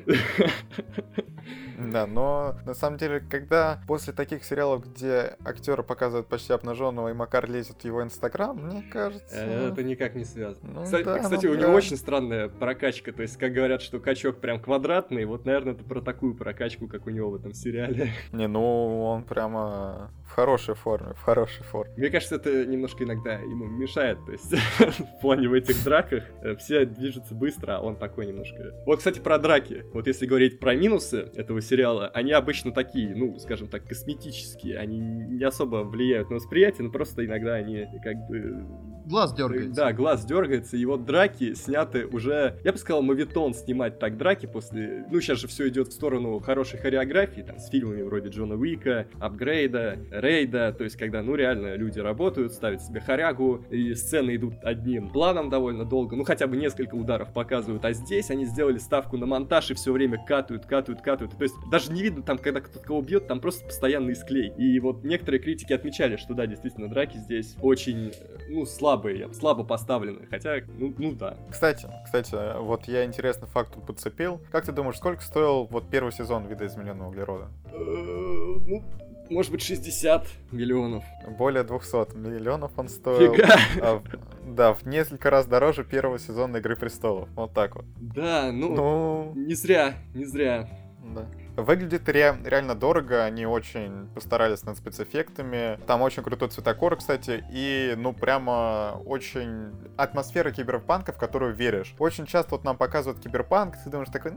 Да, но на самом деле, когда после таких сериалов, где актеры показывают почти обнаженного, и Макар лезет в его инстаграм, мне кажется... Э, это никак не связано. Ну, кстати, да, кстати ну, у него очень странная прокачка. То есть, как говорят, что качок прям квадратный, вот, наверное, это про такую прокачку, как у него в этом сериале. Не, ну, он прямо в хорошей форме, в хорошей форме. Мне кажется, это немножко иногда ему мешает, то есть в плане в этих драках э, все движутся быстро, а он такой немножко... Вот, кстати, про драки. Вот если говорить про минусы этого сериала, они обычно такие, ну, скажем так, косметические, они не особо влияют на восприятие, но просто иногда они как бы Глаз дергается. Да, глаз дергается, и вот драки сняты уже, я бы сказал, мавитон снимать так драки после, ну сейчас же все идет в сторону хорошей хореографии, там, с фильмами вроде Джона Уика, Апгрейда, Рейда, то есть когда, ну реально, люди работают, ставят себе хорягу, и сцены идут одним планом довольно долго, ну хотя бы несколько ударов показывают, а здесь они сделали ставку на монтаж и все время катают, катают, катают, то есть даже не видно там, когда кто-то кого бьет, там просто постоянный склей. И вот некоторые критики отмечали, что да, действительно, драки здесь очень, ну, слабые, слабо поставлены. Хотя, ну, ну да. Кстати, кстати, вот я интересный факт тут подцепил. Как ты думаешь, сколько стоил вот первый сезон видоизмененного углерода? Э, ну, может быть, 60 миллионов. Более 200 миллионов он стоил. Фига. А, да, в несколько раз дороже первого сезона Игры Престолов. Вот так вот. Да, ну, Ну, не зря, не зря. да. Выглядит ре- реально дорого, они очень постарались над спецэффектами. Там очень крутой цветокор, кстати, и, ну, прямо очень атмосфера киберпанка, в которую веришь. Очень часто вот нам показывают киберпанк, ты думаешь такой.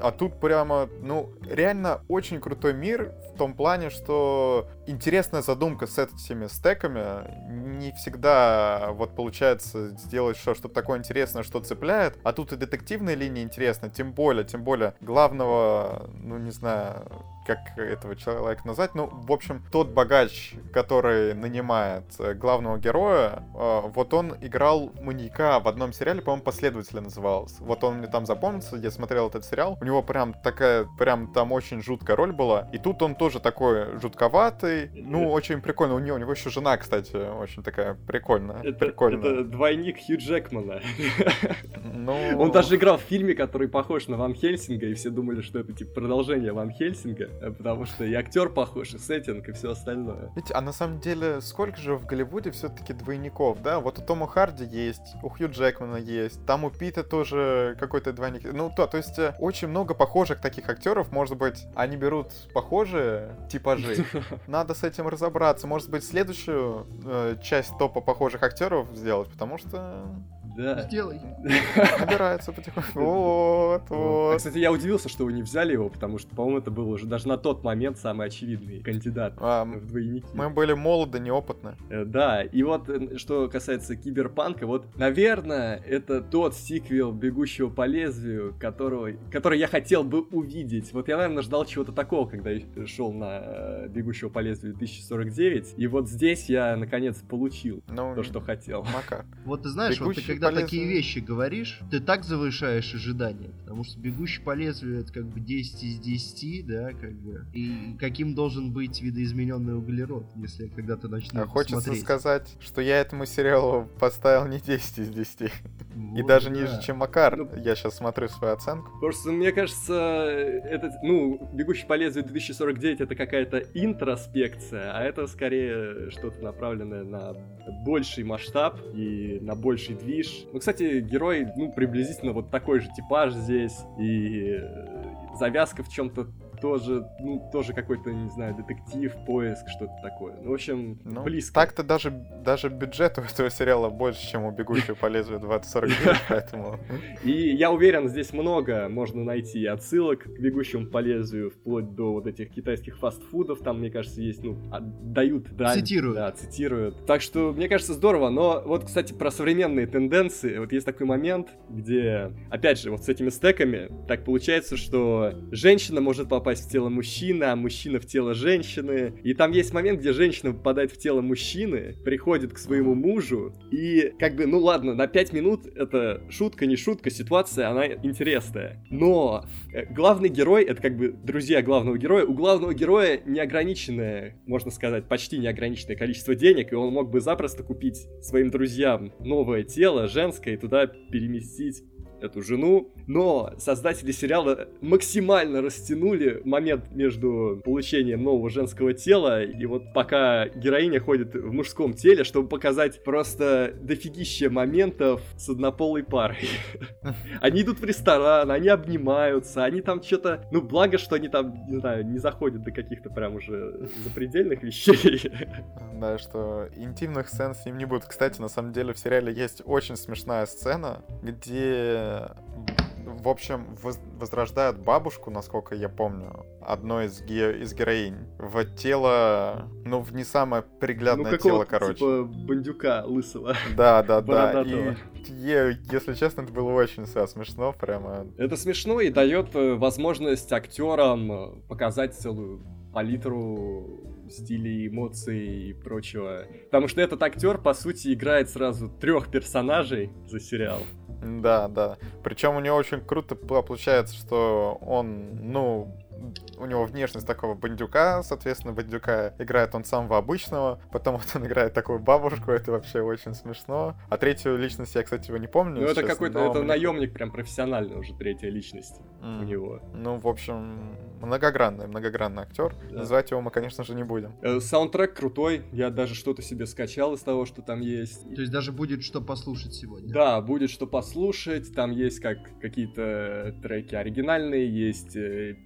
А тут прямо, ну, реально очень крутой мир в том плане, что интересная задумка с этими стеками. Не всегда вот получается сделать что- что-то такое интересное, что цепляет. А тут и детективная линия интересна, тем более, тем более главного, ну не знаю, как этого человека назвать. Ну, в общем, тот богач, который нанимает э, главного героя, э, вот он играл маньяка в одном сериале, по-моему, «Последователя» назывался. Вот он мне там запомнился, я смотрел этот сериал. У него прям такая, прям там очень жуткая роль была. И тут он тоже такой жутковатый. Ну, очень прикольно. У него, у него еще жена, кстати, очень такая прикольная. Это, прикольная. это двойник Хью Джекмана. Ну, Он даже играл в фильме, который похож на Ван Хельсинга, и все думали, что это типа продолжение Ван Хельсинга, потому что и актер похож, и сеттинг, и все остальное. Ведь, а на самом деле, сколько же в Голливуде все-таки двойников, да? Вот у Тома Харди есть, у Хью Джекмана есть, там у Пита тоже какой-то двойник. Ну, то, то есть э, очень много похожих таких актеров, может быть, они берут похожие типажи. Надо с этим разобраться. Может быть, следующую э, часть топа похожих актеров сделать, потому что Да. Сделай. набирается потихоньку. Вот, А, вот. Кстати, я удивился, что вы не взяли его, потому что, по-моему, это был уже даже на тот момент самый очевидный кандидат А, в двойники. Мы были молоды, неопытны. Э, Да, и вот э, что касается киберпанка, вот, наверное, это тот сиквел «Бегущего по лезвию», которого, который я хотел бы увидеть. Вот я, наверное, ждал чего-то такого, когда шел на э, «Бегущего по лезвию 1049, и вот здесь я, наконец, получил Ну, то, что хотел. Макар. Вот ты знаешь, вот ты Бегущий когда такие вещи говоришь, ты так завышаешь ожидания, потому что бегущий по лезвию это как бы 10 из 10, да, как бы. И каким должен быть видоизмененный углерод, если я когда-то начну А хочется смотреть. сказать, что я этому сериалу поставил не 10 из 10. И Вот, даже да. ниже, чем Макар. Ну, Я сейчас смотрю свою оценку. Просто, мне кажется, этот, ну, «Бегущий по лезвию 2049» это какая-то интроспекция, а это скорее что-то направленное на больший масштаб и на больший движ. Ну, кстати, герой, ну, приблизительно вот такой же типаж здесь, и э, завязка в чем-то тоже, ну, тоже какой-то, не знаю, детектив, поиск, что-то такое. Ну, в общем, Ну, близко. Так-то даже, даже бюджет у этого сериала больше, чем у «Бегущего по лезвию 2049», поэтому... И я уверен, здесь много можно найти отсылок к бегущему по лезвию, вплоть до вот этих китайских фастфудов. Там, мне кажется, есть, ну, отдают дань. Цитируют. Да, цитируют. Так что, мне кажется, здорово. Но вот, кстати, про современные тенденции. Вот есть такой момент, где, опять же, вот с этими стеками так получается, что женщина может попасть в тело мужчины, а мужчина в тело женщины. И там есть момент, где женщина попадает в тело мужчины, приходит к своему мужу, и как бы, ну ладно, на 5 минут это шутка, не шутка, ситуация, она интересная. Но э, главный герой, это как бы друзья главного героя, у главного героя неограниченное, можно сказать, почти неограниченное количество денег, и он мог бы запросто купить своим друзьям новое тело, женское, и туда переместить эту жену, но создатели сериала максимально растянули момент между получением нового женского тела и вот пока героиня ходит в мужском теле, чтобы показать просто дофигище моментов с однополой парой. Они идут в ресторан, они обнимаются, они там что-то... Ну, благо, что они там, не знаю, не заходят до каких-то прям уже запредельных вещей. Да, что интимных сцен с ним не будет. Кстати, на самом деле в сериале есть очень смешная сцена, где, в общем, воз- возрождают бабушку, насколько я помню, одной из, ге- из героинь, в тело, ну, в не самое Ну, приглядное тело, какого-то короче. типа бандюка лысого. Да, да, да. И, е- если честно, это было очень всё смешно, прямо. Это смешно и дает э, возможность актерам э, показать целую палитру стилей, эмоций и прочего. Потому что этот актер, по сути, играет сразу трех персонажей за сериал. Да, да. Причем у него очень круто по- получается, что он, ну, у него внешность такого бандюка, соответственно, бандюка играет он самого обычного, потом вот он играет такую бабушку, это вообще очень смешно. А третью личность я, кстати, его не помню. Ну, это какой-то, но это мне- наемник прям профессиональный уже, третья личность М. у него. Ну, в общем, многогранный, многогранный актер. Да. Называть его мы, конечно же, не будем. Э, Саундтрек крутой, я даже что-то себе скачал из того, что там есть. То есть даже будет что послушать сегодня. Да, будет что послушать, там есть как какие-то треки оригинальные, есть э,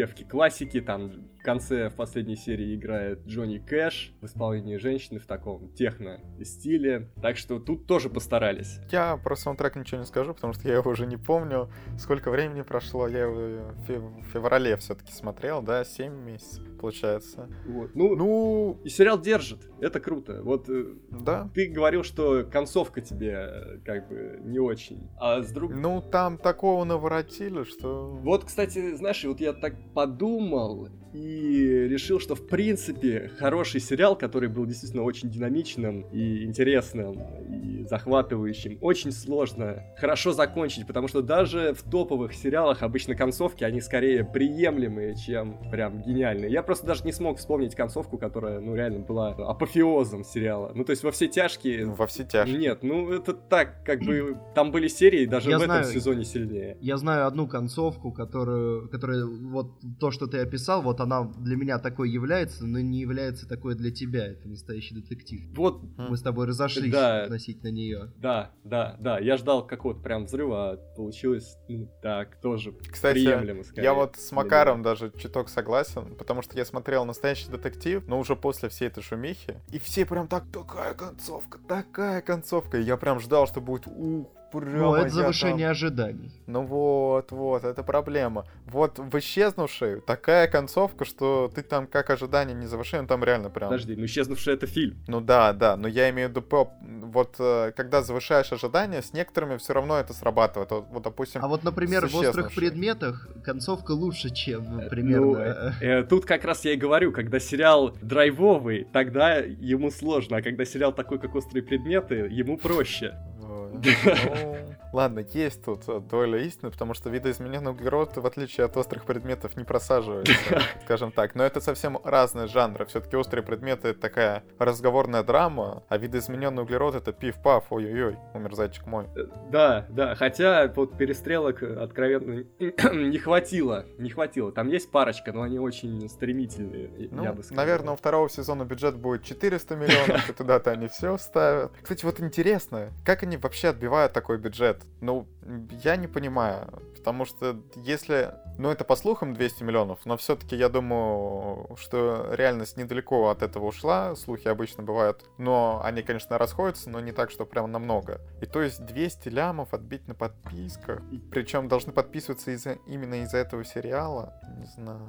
перепевки классики, там в конце, в последней серии играет Джонни Кэш в исполнении женщины в таком техно-стиле, так что тут тоже постарались. Я про саундтрек ничего не скажу, потому что я его уже не помню. Сколько времени прошло, я его в фев- в феврале все-таки смотрел, да, 7 месяцев, получается. Вот. Ну, Ну, и сериал держит, это круто. Вот э, да. ты говорил, что концовка тебе э, как бы не очень, а с друг... Ну, там такого наворотили, что... Вот, кстати, знаешь, вот я так подумал и решил, что в принципе хороший сериал, который был действительно очень динамичным и интересным и захватывающим, очень сложно хорошо закончить, потому что даже в топовых сериалах обычно концовки, они скорее приемлемые, чем прям гениальные. Я просто даже не смог вспомнить концовку, которая, ну, реально была апофеозом сериала. Ну, то есть во все тяжкие... Во все тяжкие. Нет, ну это так, как бы там были серии даже Я в знаю. этом сезоне сильнее. Я знаю одну концовку, которую, которая вот то, что ты описал, вот она для меня такой является, но не является такой для тебя. Это настоящий детектив. Вот Мы с тобой разошлись Да. относительно нее. Да, да, да. Я ждал какого-то прям взрыва, а получилось ну, так, тоже Кстати, приемлемо. скорее. Я вот с Макаром даже чуток согласен, потому что я смотрел настоящий детектив, но уже после всей этой шумихи. И все прям так, такая концовка, такая концовка. И я прям ждал, что будет ух, прямо Ну, это завышение там». ожиданий. Ну вот, вот, это проблема. Вот в исчезнувшей такая концовка, что ты там как ожидание не завышение, там реально прям. Подожди, ну исчезнувший это фильм. Ну да, да, но я имею в виду, вот э, когда завышаешь ожидания, с некоторыми все равно это срабатывает. Вот, вот, допустим, А вот, например, в острых предметах концовка лучше, чем Ну, примерно. э, э, тут как раз я и говорю, когда сериал драйвовый, тогда ему сложно, а когда сериал такой, как острые предметы, ему проще. Вот. Ладно, есть тут э, доля истины, потому что видоизмененный углерод, в отличие от острых предметов, не просаживается, скажем так. Но это совсем разные жанры. Все-таки острые предметы это такая разговорная драма, а видоизмененный углерод это пиф-паф, ой-ой-ой, умер зайчик мой. Э, Да, да, хотя вот перестрелок э, откровенно не хватило, не хватило. Там есть парочка, но они очень стремительные, я Ну, бы сказал. наверное, у второго сезона бюджет будет 400 миллионов, и туда-то они все вставят. Кстати, вот интересно, как они вообще отбивают такой бюджет? Ну, я не понимаю, потому что если... Ну, это по слухам 200 миллионов, но все-таки я думаю, что реальность недалеко от этого ушла, слухи обычно бывают, но они, конечно, расходятся, но не так, что прям намного. И то есть 200 лямов отбить на подписках, причем должны подписываться из-за, именно из-за этого сериала, не знаю.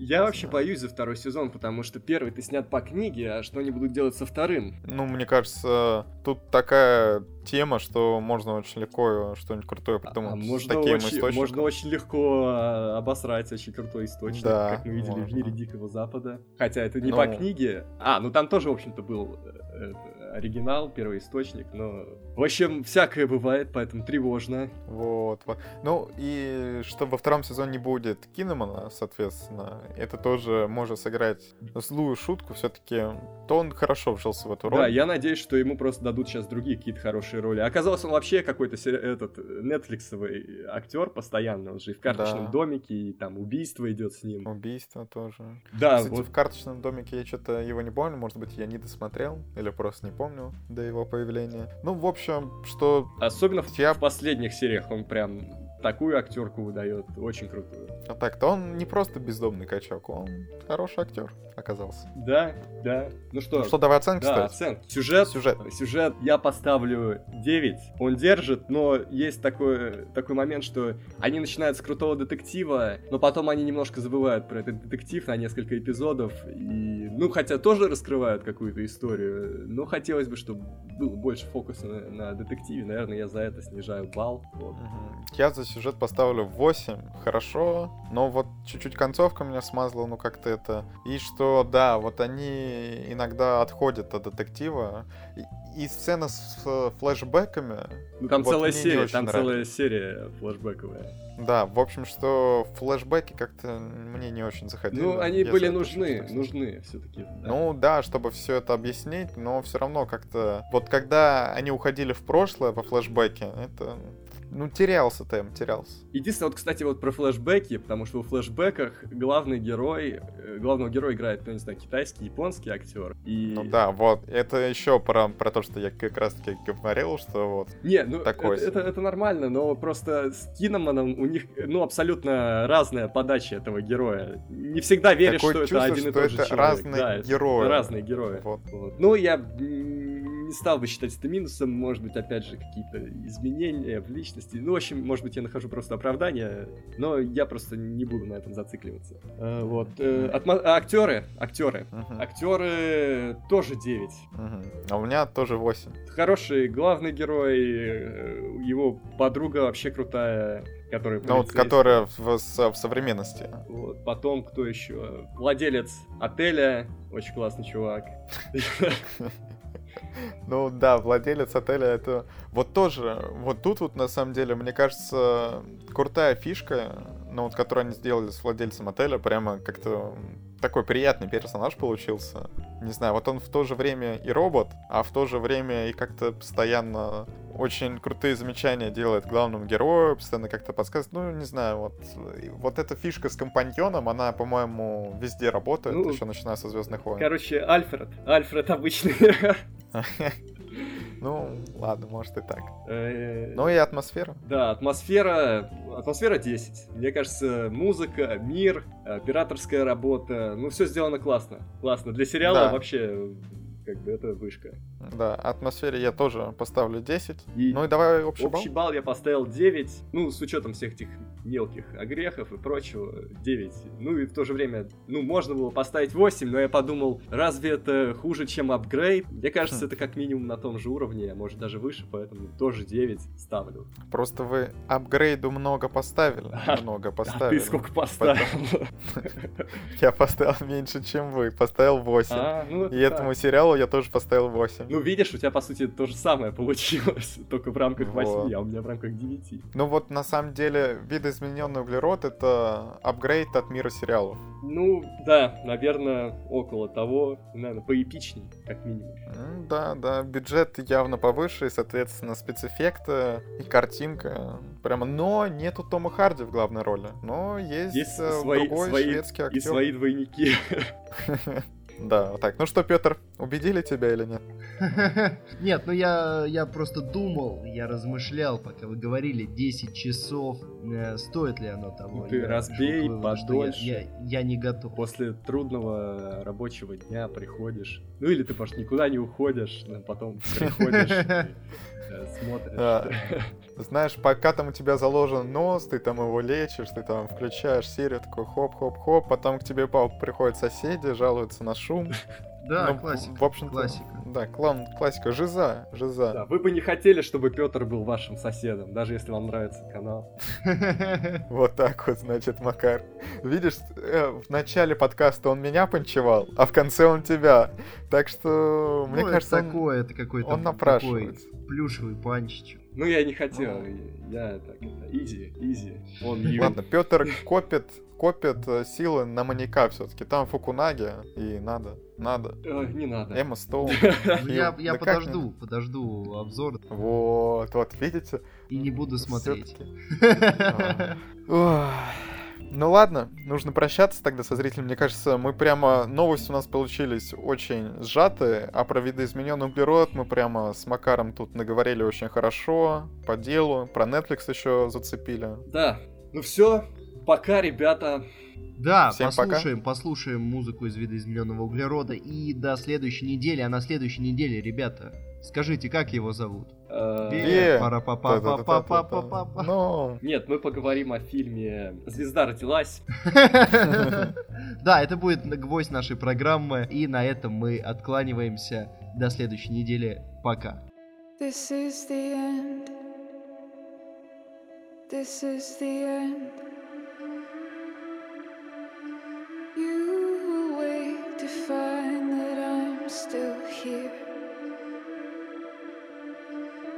Я Не вообще знаю. боюсь за второй сезон, потому что первый ты снят по книге, а что они будут делать со вторым? Ну, мне кажется, тут такая тема, что можно очень легко что-нибудь крутое придумать А с можно, таким очень, источником. можно очень легко а, обосрать очень крутой источник, Да, как мы видели в можно. мире Дикого Запада. Хотя это не Ну. по книге. А, ну там тоже, в общем-то, был э, э, оригинал, первый источник, но... В общем, всякое бывает, поэтому тревожно. Вот, вот. Ну, и что во втором сезоне не будет Кинемана, соответственно, это тоже может сыграть злую шутку. Все-таки то он хорошо вжился в эту роль. Да, я надеюсь, что ему просто дадут сейчас другие какие-то хорошие роли. Оказалось, он вообще какой-то сери- этот нетфликсовый актер постоянно, он же и в карточном Да. домике, и там убийство идет с ним. Убийство тоже. Да, Кстати, вот в карточном домике я что-то его не помню, может быть, я не досмотрел, или просто не помню до его появления. Ну, в общем, что особенно Я- в последних сериях он прям такую актерку выдает, очень крутую. а так-то он не просто бездомный качок, он хороший актер оказался. Да, да. Ну что, Ну что, давай оценки да, ставить? оценки. Сюжет, Сюжет. Сюжет я поставлю 9. Он держит, но есть такой, такой момент, что они начинают с крутого детектива, но потом они немножко забывают про этот детектив на несколько эпизодов. И, ну, хотя тоже раскрывают какую-то историю, но хотелось бы, чтобы было больше фокуса на, на детективе. Наверное, я за это снижаю балл. Вот. Я за сюжет поставлю 8. Хорошо, но вот чуть-чуть концовка меня смазала, ну как-то это. И что, да, вот они иногда отходят от детектива. И, и сцена с флешбэками. Ну там вот целая серия, там нравится. целая серия флешбековая. Да, в общем, что флешбеки как-то мне не очень заходили. Ну, они были нужны, нужны все-таки. Ну да, чтобы все это объяснить, но все равно как-то... Вот когда они уходили в прошлое по флешбеке, это... Ну, терялся темп, терялся. Единственное, вот, кстати, вот про флешбеки, потому что в флешбеках главный герой, э, главного героя играет, ну, не знаю, китайский, японский актер. И... Ну да, вот. Это еще про, про то, что я как раз таки говорил, что вот... Не, ну Такой это, это, это нормально, но просто с Киноманом у них, ну, абсолютно разная подача этого героя. Не всегда веришь, Такое что это чувство, один и тот же это человек. разные Да, это герои. разные герои. Вот. Вот. Ну, я не стал бы считать это минусом, может быть, опять же, какие-то изменения в личности. Ну, в общем, может быть, я нахожу просто оправдание, но я просто не буду на этом зацикливаться. Э, вот. Э, атмо- а актеры, актеры. Мгм, Актеры тоже 9. мгм. А у меня тоже 8. Хороший главный герой, э, его подруга вообще крутая, которая Ну, вот, которая в, с- в современности. Вот, потом кто еще? Владелец отеля, очень классный чувак. Ну да, владелец отеля это... Вот тоже, вот тут вот на самом деле, мне кажется, крутая фишка, ну вот, которую они сделали с владельцем отеля, прямо как-то такой приятный персонаж получился. Не знаю, вот он в то же время и робот, а в то же время и как-то постоянно очень крутые замечания делает главному герою, постоянно как-то подсказывает. Ну, не знаю, вот, вот эта фишка с компаньоном, она, по-моему, везде работает, Ну, еще начиная со Звездных войн. Короче, Альфред. Альфред обычный. Ну, ладно, может и так. Э, Ну и атмосфера. Да, атмосфера, атмосфера 10. Мне кажется, музыка, мир, операторская работа, ну все сделано классно. Классно. Для сериала Да. вообще, как бы, это вышка. Да, атмосфере я тоже поставлю 10. И Ну и давай общий балл. общий балл я поставил 9, ну, с учетом всех этих мелких огрехов и прочего, 9. Ну и в то же время, ну, можно было поставить 8, но я подумал, разве это хуже, чем апгрейд? Мне кажется, Хм. это как минимум на том же уровне, а может даже выше, поэтому тоже 9 ставлю. Просто вы апгрейду много поставили. А, Много А поставили. ты сколько поставил? Я поставил меньше, чем вы. Поставил 8. А, ну, И это этому сериалу я тоже поставил 8. Ну, видишь, у тебя, по сути, то же самое получилось, только в рамках 8, Вот. а у меня в рамках 9. Ну вот на самом деле видоизмененный углерод это апгрейд от мира сериалов. Ну, да, наверное, около того, наверное, поэпичней, как минимум. М, Да, да, бюджет явно повыше, и, соответственно, спецэффекты и картинка. Прямо, но нету Тома Харди в главной роли. Но есть, Есть э, свои, другой свои шведский актер. и свои двойники. Да, вот так. Ну что, Петр, убедили тебя или нет? Нет, ну я, я просто думал, я размышлял, пока вы говорили 10 часов, э, стоит ли оно того. Ну ты Я разбей подольше. Я, я, я не готов. После трудного рабочего дня приходишь. Ну или ты, может, никуда не уходишь, но потом приходишь и смотришь. Да. Знаешь, пока там у тебя заложен нос, ты там его лечишь, ты там включаешь серию, такой хоп-хоп-хоп, потом к тебе приходят соседи, жалуются на шум. Да, Ну, классика. В общем классика. Да, клан, классика, жиза, жиза. Да, вы бы не хотели, чтобы Петр был вашим соседом, даже если вам нравится канал. Вот так вот, значит, Макар. Видишь, э, в начале подкаста он меня пончевал, а в конце он тебя. Так что, мне Ну, это кажется, он- такое, это какой-то он напрашивается. плюшевый панчич. Ну, я не хотел, я так, это, изи, изи. Он. Ладно, Петр копит, копит э, силы на маньяка все-таки. Там Фукунаги, и надо, надо. Э, Не надо. Эмма Стоун. Я, я да подожду, подожду обзор Вот, вот, видите? и не буду смотреть. Ну ладно, нужно прощаться тогда со зрителями. Мне кажется, мы прямо... Новости у нас получились очень сжатые, а про видоизмененный углерод мы прямо с Макаром тут наговорили очень хорошо, по делу. Про Netflix еще зацепили. Да, ну все, пока, ребята. Да, Всем пока. послушаем, послушаем музыку из видоизмененного углерода. И до следующей недели, а на следующей неделе, ребята, скажите, как его зовут? Э. Ну, Нет, мы поговорим о фильме «Звезда родилась». Да, это будет гвоздь нашей программы. И на этом мы откланиваемся. До следующей недели. Пока. This is the end. this is the end. Find that I'm still here.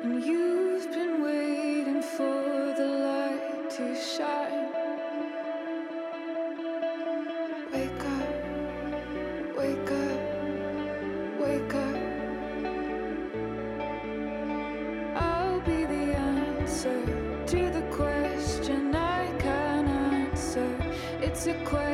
And you've been waiting for the light to shine. Wake up, wake up, wake up. I'll be the answer to the question I can't answer. It's a question